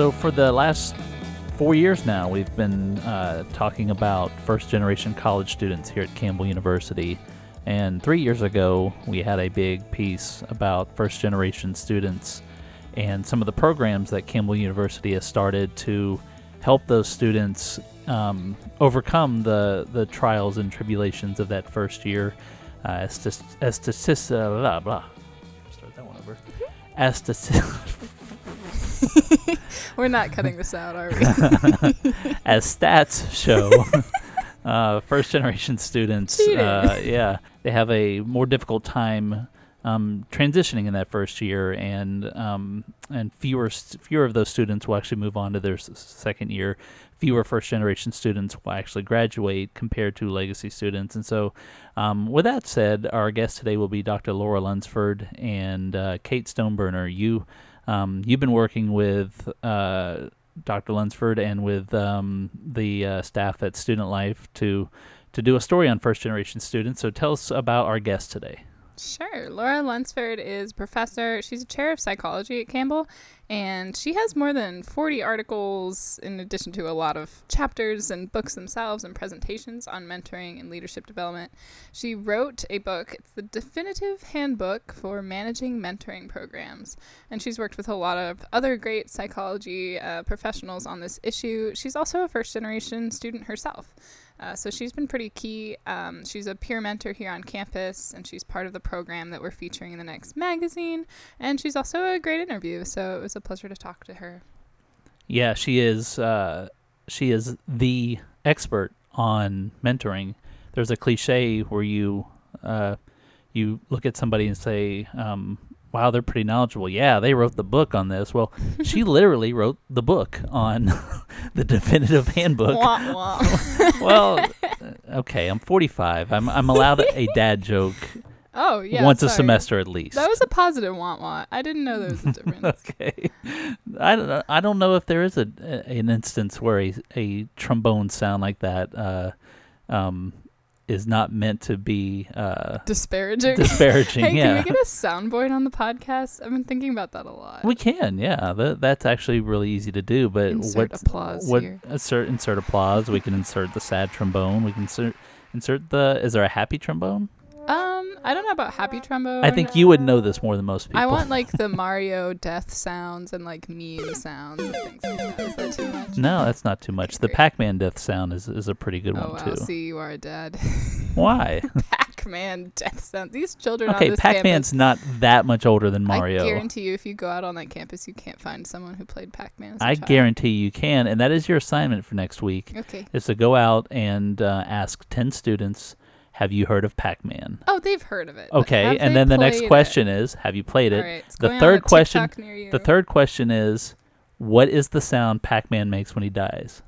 So for the last four years now, we've been uh, talking about first generation college students here at Campbell University. And three years ago, we had a big piece about first generation students and some of the programs that Campbell University has started to help those students um, overcome the, the trials and tribulations of that first year. Uh, as to, as to, uh, blah, blah. Start that one over. As to, We're not cutting this out, are we? as stats show, uh, first generation students, uh, yeah, they have a more difficult time um, transitioning in that first year, and um, and fewer fewer of those students will actually move on to their s- second year. Fewer first generation students will actually graduate compared to legacy students. And so, um, with that said, our guest today will be Dr. Laura Lunsford and uh, Kate Stoneburner. You um, you've been working with uh, Dr. Lunsford and with um, the uh, staff at Student Life to to do a story on first generation students. So tell us about our guest today. Sure. Laura Lunsford is professor. She's a chair of psychology at Campbell, and she has more than 40 articles in addition to a lot of chapters and books themselves and presentations on mentoring and leadership development. She wrote a book, it's the definitive handbook for managing mentoring programs, and she's worked with a lot of other great psychology uh, professionals on this issue. She's also a first generation student herself. Uh, so she's been pretty key. Um, she's a peer mentor here on campus, and she's part of the program that we're featuring in the next magazine. And she's also a great interview, so it was a pleasure to talk to her. Yeah, she is. Uh, she is the expert on mentoring. There's a cliche where you uh, you look at somebody and say, um, "Wow, they're pretty knowledgeable." Yeah, they wrote the book on this. Well, she literally wrote the book on the definitive handbook. Wah, wah. well, uh, okay, I'm 45. I'm I'm allowed a dad joke oh, yeah. once a semester at least. That was a positive want want. I didn't know there was a difference. okay. I don't know, I don't know if there is a, a- an instance where a, a trombone sound like that uh, um, is not meant to be uh, Disparaging. disparaging. hey, yeah. can we get a soundboard on the podcast? I've been thinking about that a lot. we can, yeah. That, that's actually really easy to do. But Insert what applause what here. insert insert applause? We can insert the sad trombone. We can insert insert the. Is there a happy trombone? Um, I don't know about happy trombone. I think you would know this more than most people. I want like the Mario death sounds and like meme sounds and things like that. Is that too much? No, that's not too much. The Great. Pac-Man death sound is, is a pretty good Oh one wow! too. See, you are a dad. Why? Pac-Man death sound. These children on Okay, this Pac-Man's campus. not that much older than Mario. I guarantee you, if you go out on that campus, you can't find someone who played Pac-Man. As a I child. guarantee you can, and that is your assignment for next week. Okay. Is to go out and uh, ask ten students, "Have you heard of Pac-Man?" Oh, they've heard of it. Okay, and then the next question is, "Have you played it?" All right, it's the third question-. The third question is, "What is the sound Pac-Man makes when he dies?"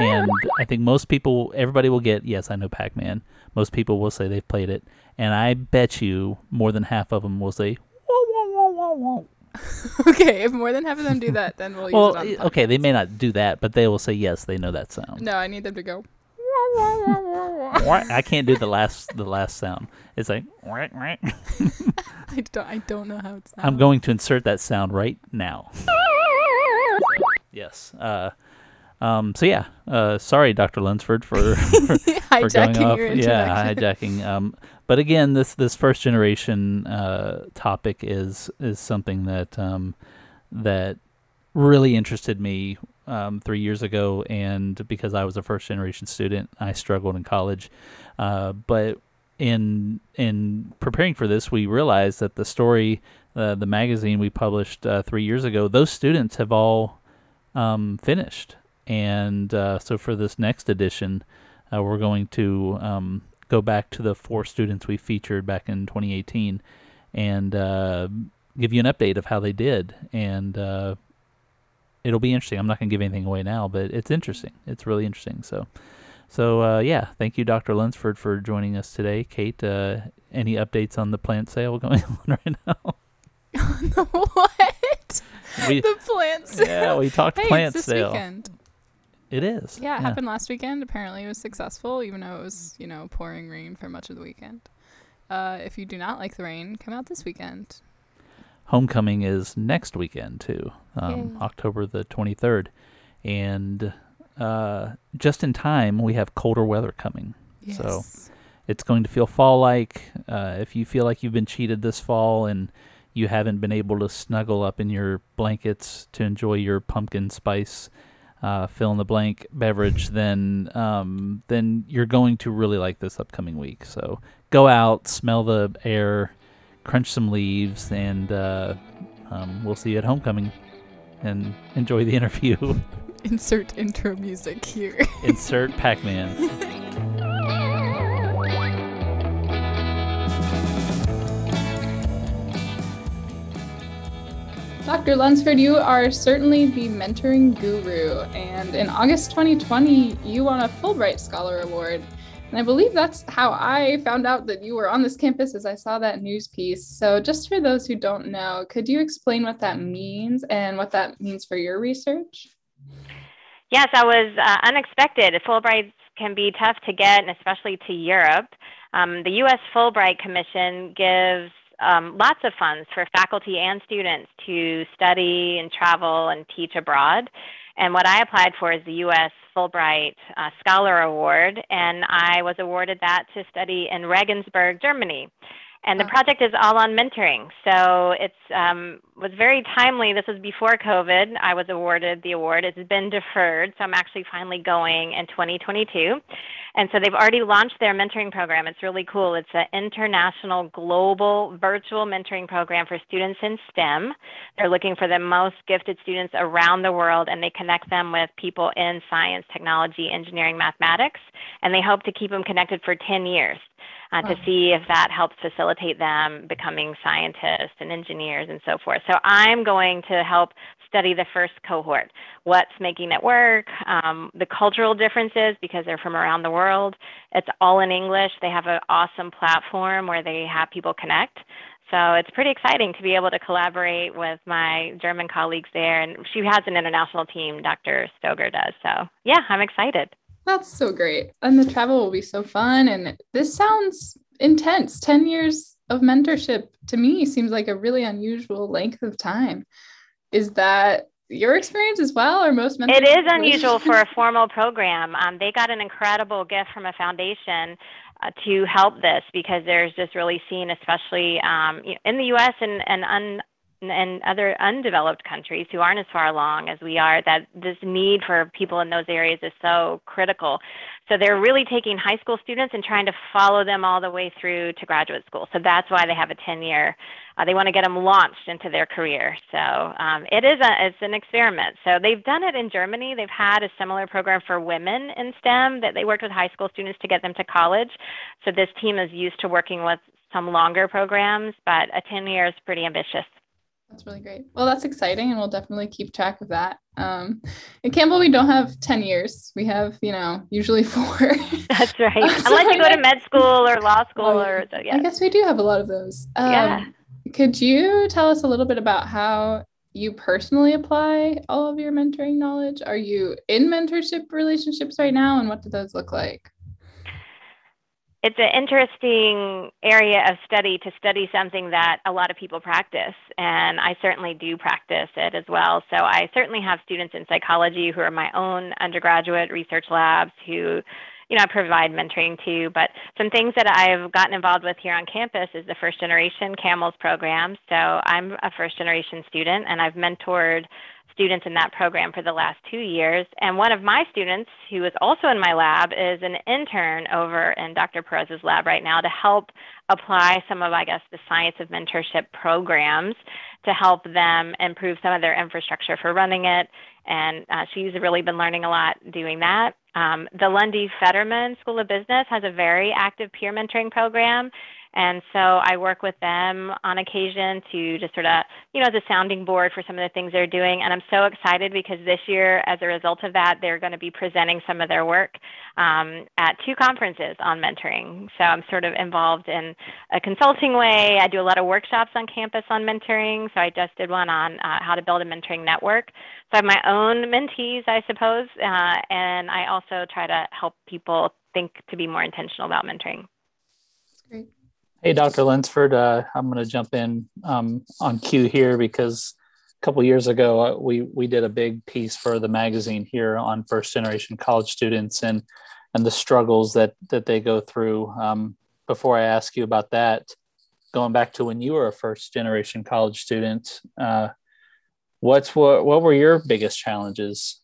And I think most people, everybody will get, "Yes, I know Pac-Man." Most people will say they've played it, and I bet you more than half of them will say, okay, if more than half of them do that, then we'll use Well, it on the okay, they may not do that, but they will say yes, they know that sound. No, I need them to go. I can't do the last the last sound. It's like. I don't. I don't know how it sounds. I'm going to insert that sound right now. yes. Uh, um, so yeah. Uh, sorry, Dr. Lunsford, for, for, for going off. Yeah, hijacking. Um, but again, this this first generation uh, topic is is something that um, that really interested me um, three years ago, and because I was a first generation student, I struggled in college. Uh, but in in preparing for this, we realized that the story, uh, the magazine we published uh, three years ago, those students have all um, finished, and uh, so for this next edition, uh, we're going to um, go back to the four students we featured back in 2018, and uh, give you an update of how they did, and it'll be interesting. I'm not going to give anything away now, but it's interesting. It's really interesting. So. So uh, yeah, thank you, Dr. Lunsford, for joining us today. Kate, uh, any updates on the plant sale going on right now? what? We, the plant sale. yeah, we talked Hey, plant it's this sale. weekend. It is. Yeah, it happened last weekend. Apparently, it was successful, even though it was, you know, pouring rain for much of the weekend. Uh, if you do not like the rain, come out this weekend. Homecoming is next weekend too, um, October the 23rd, and uh, just in time we have colder weather coming. Yes. So it's going to feel fall-like. Uh, if you feel like you've been cheated this fall and you haven't been able to snuggle up in your blankets to enjoy your pumpkin spice uh, fill in the blank beverage, then um, then you're going to really like this upcoming week. So go out, smell the air, crunch some leaves, and uh, um, we'll see you at homecoming. And enjoy the interview. Insert intro music here. Insert Pac-Man. Dr. Lunsford, you are certainly the mentoring guru, and in August 2020, you won a Fulbright Scholar Award. And I believe that's how I found out that you were on this campus as I saw that news piece. So, just for those who don't know, could you explain what that means and what that means for your research? Yes, I was uh, unexpected. Fulbrights can be tough to get, and especially to Europe. Um, the U.S. Fulbright Commission gives um, lots of funds for faculty and students to study and travel and teach abroad. And what I applied for is the U.S. Fulbright uh, Scholar Award, and I was awarded that to study in Regensburg, Germany. And the project is all on mentoring. So it's um, was very timely. This was before COVID. I was awarded the award. It's been deferred, so I'm actually finally going in 2022. And so they've already launched their mentoring program. It's really cool. It's an international, global, virtual mentoring program for students in STEM. They're looking for the most gifted students around the world, and they connect them with people in science, technology, engineering, mathematics, and they hope to keep them connected for 10 years uh, wow. to see if that helps facilitate them becoming scientists and engineers and so forth. So I'm going to help study the first cohort what's making it work, um, the cultural differences because they're from around the world. It's all in English. They have an awesome platform where they have people connect. So it's pretty exciting to be able to collaborate with my German colleagues there. And she has an international team, Dr. Stoger does. So yeah, I'm excited. That's so great. And the travel will be so fun. And this sounds intense. 10 years of mentorship to me seems like a really unusual length of time. Is that your experience as well, or most mentors? It is unusual for a formal program. Um, they got an incredible gift from a foundation uh, to help this because there's just really seen, especially um, in the U.S. and, and un, and other undeveloped countries who aren't as far along as we are that this need for people in those areas is so critical. So they're really taking high school students and trying to follow them all the way through to graduate school. So that's why they have a 10 year. Uh, they want to get them launched into their career. So um, it is a, it's an experiment. So they've done it in Germany. They've had a similar program for women in STEM that they worked with high school students to get them to college. So this team is used to working with some longer programs, but a 10 year is pretty ambitious. That's really great. Well, that's exciting, and we'll definitely keep track of that. Um, in Campbell, we don't have 10 years. We have, you know, usually four. That's right. Unless you go to med school or law school or, so, yeah. I guess we do have a lot of those. Um, yeah. Could you tell us a little bit about how you personally apply all of your mentoring knowledge? Are you in mentorship relationships right now, and what do those look like? It's an interesting area of study to study something that a lot of people practice, and I certainly do practice it as well. So I certainly have students in psychology who are my own undergraduate research labs who you know, I provide mentoring to, but some things that I've gotten involved with here on campus is the first generation CAMELS program. So I'm a first generation student and I've mentored students in that program for the last two years. And one of my students, who is also in my lab, is an intern over in Dr. Perez's lab right now to help apply some of, I guess, the science of mentorship programs to help them improve some of their infrastructure for running it. And uh, she's really been learning a lot doing that. Um, the Lundy Fetterman School of Business has a very active peer mentoring program. And so I work with them on occasion to just sort of, you know, as a sounding board for some of the things they're doing. And I'm so excited because this year, as a result of that, they're going to be presenting some of their work um, at two conferences on mentoring. So I'm sort of involved in a consulting way. I do a lot of workshops on campus on mentoring. So I just did one on uh, how to build a mentoring network. So I have my own mentees, I suppose, uh, and I also try to help people think to be more intentional about mentoring. That's Great. Hey, Dr. Lunsford, uh, I'm going to jump in um, on cue here because a couple years ago uh, we we did a big piece for the magazine here on first generation college students and and the struggles that that they go through. Um, before I ask you about that, going back to when you were a first generation college student, uh, what's what what were your biggest challenges?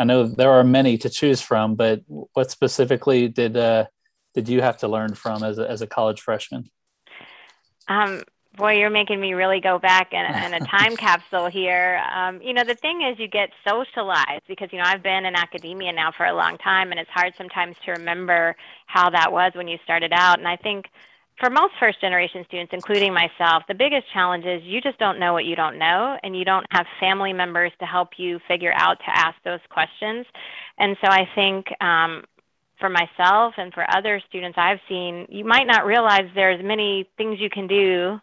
I know there are many to choose from, but what specifically did uh, did you have to learn from as a, as a college freshman? Um, boy, you're making me really go back in, in a time capsule here. Um, you know, the thing is, you get socialized because, you know, I've been in academia now for a long time, and it's hard sometimes to remember how that was when you started out. And I think for most first generation students, including myself, the biggest challenge is you just don't know what you don't know, and you don't have family members to help you figure out to ask those questions. And so I think um, for myself and for other students I've seen, you might not realize there's many things you can do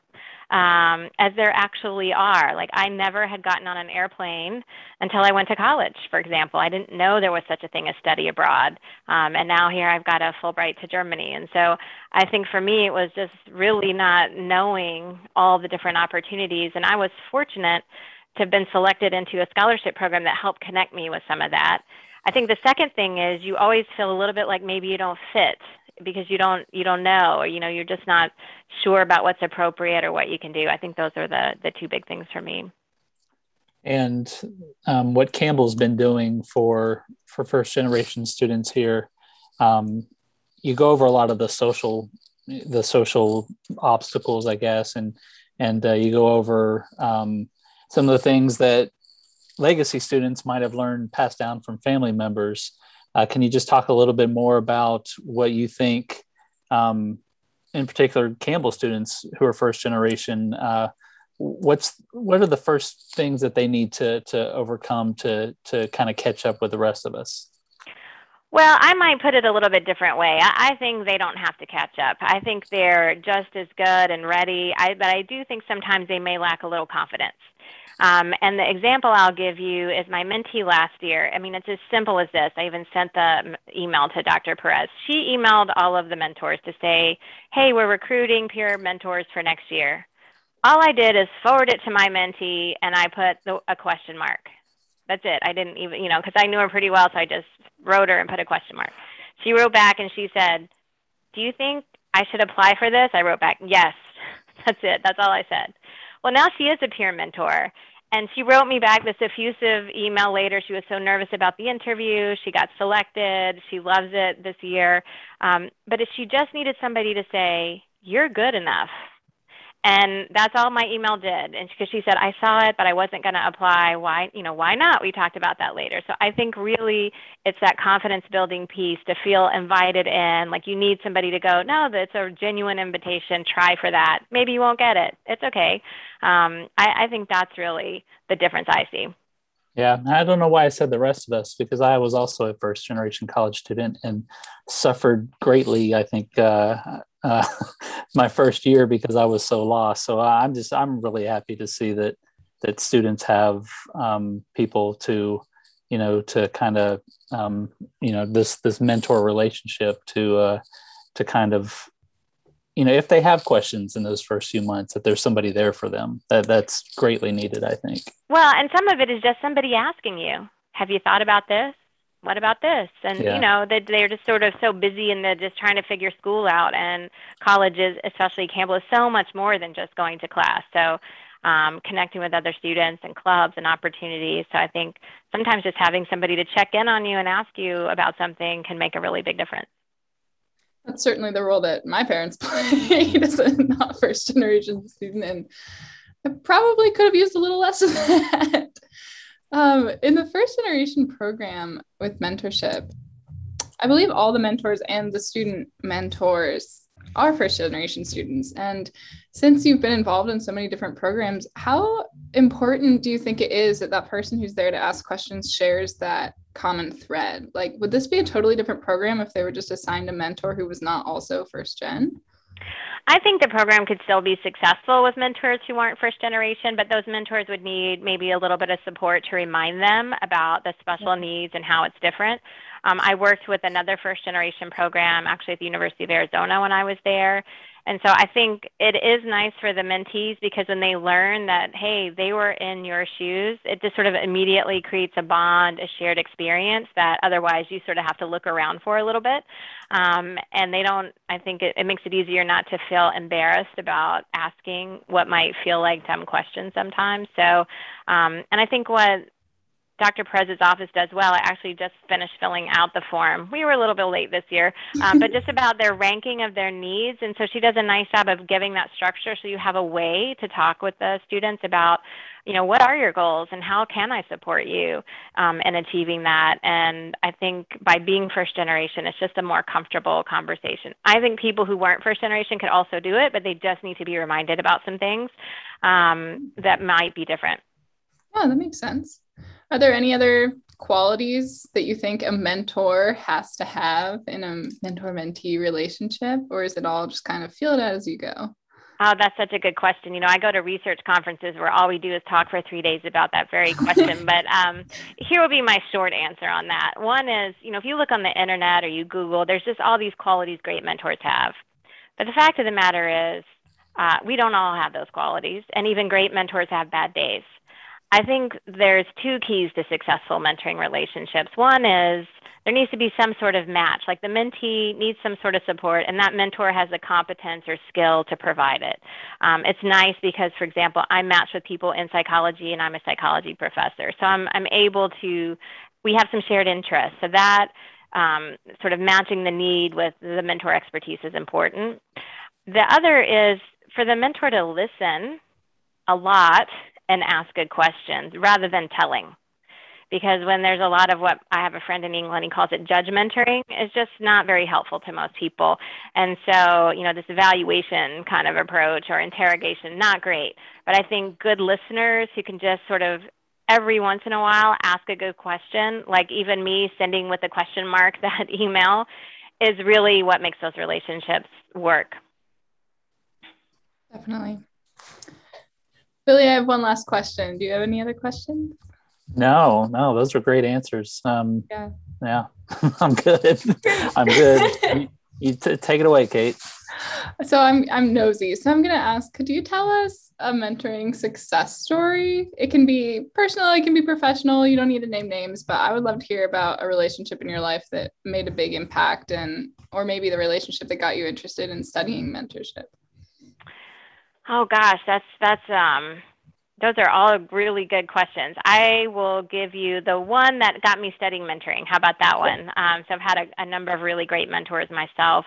um, as there actually are. Like I never had gotten on an airplane until I went to college, for example. I didn't know there was such a thing as study abroad, um, and now here I've got a Fulbright to Germany. And so I think for me it was just really not knowing all the different opportunities, and I was fortunate to have been selected into a scholarship program that helped connect me with some of that. I think the second thing is you always feel a little bit like maybe you don't fit because you don't you don't know or you know you're just not sure about what's appropriate or what you can do. I think those are the the two big things for me. And um, what campbell's been doing for for first generation students here um, you go over a lot of the social the social obstacles i guess and and uh, you go over um, some of the things that legacy students might have learned passed down from family members uh, can you just talk a little bit more about what you think, um, in particular, Campbell students who are first generation? Uh, what's what are the first things that they need to to overcome to to kind of catch up with the rest of us? Well, I might put it a little bit different way. I, I think they don't have to catch up. I think they're just as good and ready. I, but I do think sometimes they may lack a little confidence. Um, and the example I'll give you is my mentee last year. I mean, it's as simple as this. I even sent the email to Dr. Perez. She emailed all of the mentors to say, hey, we're recruiting peer mentors for next year. All I did is forward it to my mentee and I put the, a question mark. That's it. I didn't even, you know, because I knew her pretty well, so I just wrote her and put a question mark. She wrote back and she said, Do you think I should apply for this? I wrote back, Yes. That's it. That's all I said. Well, now she is a peer mentor. And she wrote me back this effusive email later. She was so nervous about the interview. She got selected. She loves it this year. Um, but if she just needed somebody to say, You're good enough, and that's all my email did. And because she said i saw it but i wasn't going to apply. Why you know why not? We talked about that later. So i think really it's that confidence building piece to feel invited in. Like you need somebody to go no that's a genuine invitation. Try for that. Maybe you won't get it. It's okay. Um, I, I think that's really the difference i see. Yeah, I don't know why I said the rest of us because I was also a first generation college student and suffered greatly. I think uh, uh, my first year because I was so lost. So I'm just I'm really happy to see that that students have um, people to you know to kind of um, you know this this mentor relationship to uh, to kind of you know if they have questions in those first few months that there's somebody there for them. That that's greatly needed i think. Well and some of it is just somebody asking you have you thought about this what about this? And yeah. you know, that they're just sort of so busy and they're just trying to figure school out. And colleges, especially Campbell, is so much more than just going to class. So um, connecting with other students and clubs and opportunities. So I think sometimes just having somebody to check in on you and ask you about something can make a really big difference. That's certainly the role that my parents played as a not first generation student, and I probably could have used a little less of that. Um, in the first generation program with mentorship, I believe all the mentors and the student mentors are first generation students. And since you've been involved in so many different programs, how important do you think it is that that person who's there to ask questions shares that common thread? Like, would this be a totally different program if they were just assigned a mentor who was not also first gen? I think the program could still be successful with mentors who aren't first generation, but those mentors would need maybe a little bit of support to remind them about the special needs and how it's different. Um, I worked with another first generation program actually at the University of Arizona when I was there. And so I think it is nice for the mentees because when they learn that, hey, they were in your shoes, it just sort of immediately creates a bond, a shared experience that otherwise you sort of have to look around for a little bit. Um, and they don't, I think it, it makes it easier not to feel embarrassed about asking what might feel like dumb questions sometimes. So, um, and I think what Dr. Perez's office does well. I actually just finished filling out the form. We were a little bit late this year, um, but just about their ranking of their needs. And so she does a nice job of giving that structure so you have a way to talk with the students about, you know, what are your goals and how can I support you um, in achieving that. And I think by being first generation, it's just a more comfortable conversation. I think people who weren't first generation could also do it, but they just need to be reminded about some things um, that might be different. Yeah, that makes sense. Are there any other qualities that you think a mentor has to have in a mentor mentee relationship, or is it all just kind of feel it out as you go? Oh, that's such a good question. You know, I go to research conferences where all we do is talk for three days about that very question. but um, here will be my short answer on that. One is, you know, if you look on the internet or you Google, there's just all these qualities great mentors have. But the fact of the matter is, uh, we don't all have those qualities, and even great mentors have bad days. I think there's two keys to successful mentoring relationships. One is there needs to be some sort of match, like the mentee needs some sort of support, and that mentor has the competence or skill to provide it. Um, it's nice because, for example, I'm matched with people in psychology, and I'm a psychology professor, so I'm I'm able to. We have some shared interests, so that um, sort of matching the need with the mentor expertise is important. The other is for the mentor to listen a lot and ask good questions rather than telling. Because when there's a lot of what I have a friend in England, he calls it judge mentoring, is just not very helpful to most people. And so, you know, this evaluation kind of approach or interrogation, not great. But I think good listeners who can just sort of every once in a while ask a good question, like even me sending with a question mark that email, is really what makes those relationships work. Definitely. Billy, I have one last question. Do you have any other questions? No, no, those are great answers. Um, yeah, yeah, I'm good. I'm good. you, you t- take it away, Kate. So I'm I'm nosy. So I'm gonna ask. Could you tell us a mentoring success story? It can be personal. It can be professional. You don't need to name names, but I would love to hear about a relationship in your life that made a big impact, and or maybe the relationship that got you interested in studying mentorship. Oh gosh, that's that's um those are all really good questions. I will give you the one that got me studying mentoring. How about that one? Um, so I've had a, a, number of really great mentors myself.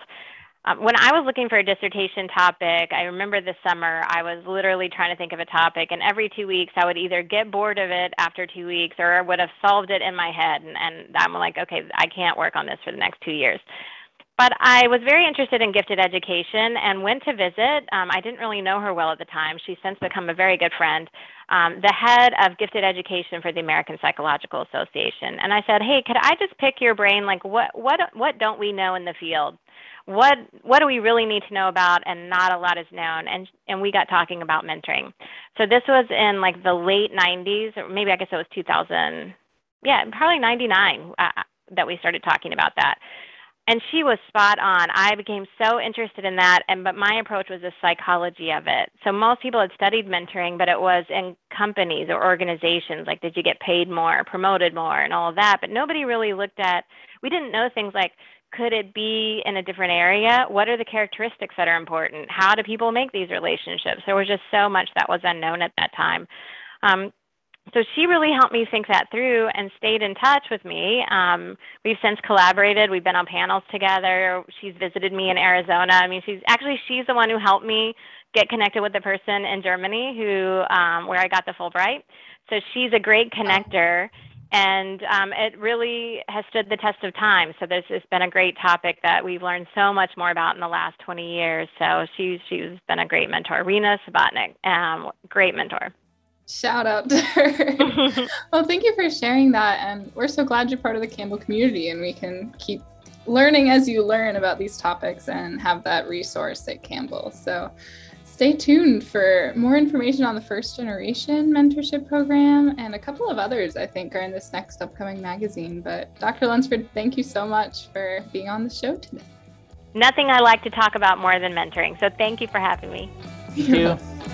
Um, when I was looking for a dissertation topic, I remember this summer I was literally trying to think of a topic, and every two weeks I would either get bored of it after two weeks or I would have solved it in my head. And, and I'm like, okay, I can't work on this for the next two years. But I was very interested in gifted education and went to visit. Um, I didn't really know her well at the time. She's since become a very good friend. Um, the head of gifted education for the American Psychological Association, and I said, "Hey, could I just pick your brain? Like, what what what don't we know in the field? What what do we really need to know about, and not a lot is known?" And and we got talking about mentoring. So this was in like the late '90s, or maybe I guess it was 2000. Yeah, probably '99 uh, that we started talking about that and she was spot on. I became so interested in that, and but my approach was the psychology of it. So most people had studied mentoring, but it was in companies or organizations. Like, did you get paid more, promoted more, and all of that? But nobody really looked at. We didn't know things like could it be in a different area? What are the characteristics that are important? How do people make these relationships? There was just so much that was unknown at that time. Um, so she really helped me think that through and stayed in touch with me. Um, we've since collaborated. We've been on panels together. She's visited me in Arizona. I mean, she's actually she's the one who helped me get connected with the person in Germany who um, where I got the Fulbright. So she's a great connector, and um, it really has stood the test of time. So this has been a great topic that we've learned so much more about in the last 20 years. So she's she's been a great mentor. Rena Subotnik, um, great mentor. Shout out to her. well, thank you for sharing that. And we're so glad you're part of the Campbell community and we can keep learning as you learn about these topics and have that resource at Campbell. So stay tuned for more information on the first generation mentorship program and a couple of others I think are in this next upcoming magazine. But Dr. Lunsford, thank you so much for being on the show today. nothing I like to talk about more than mentoring. So thank you for having me. Thank you.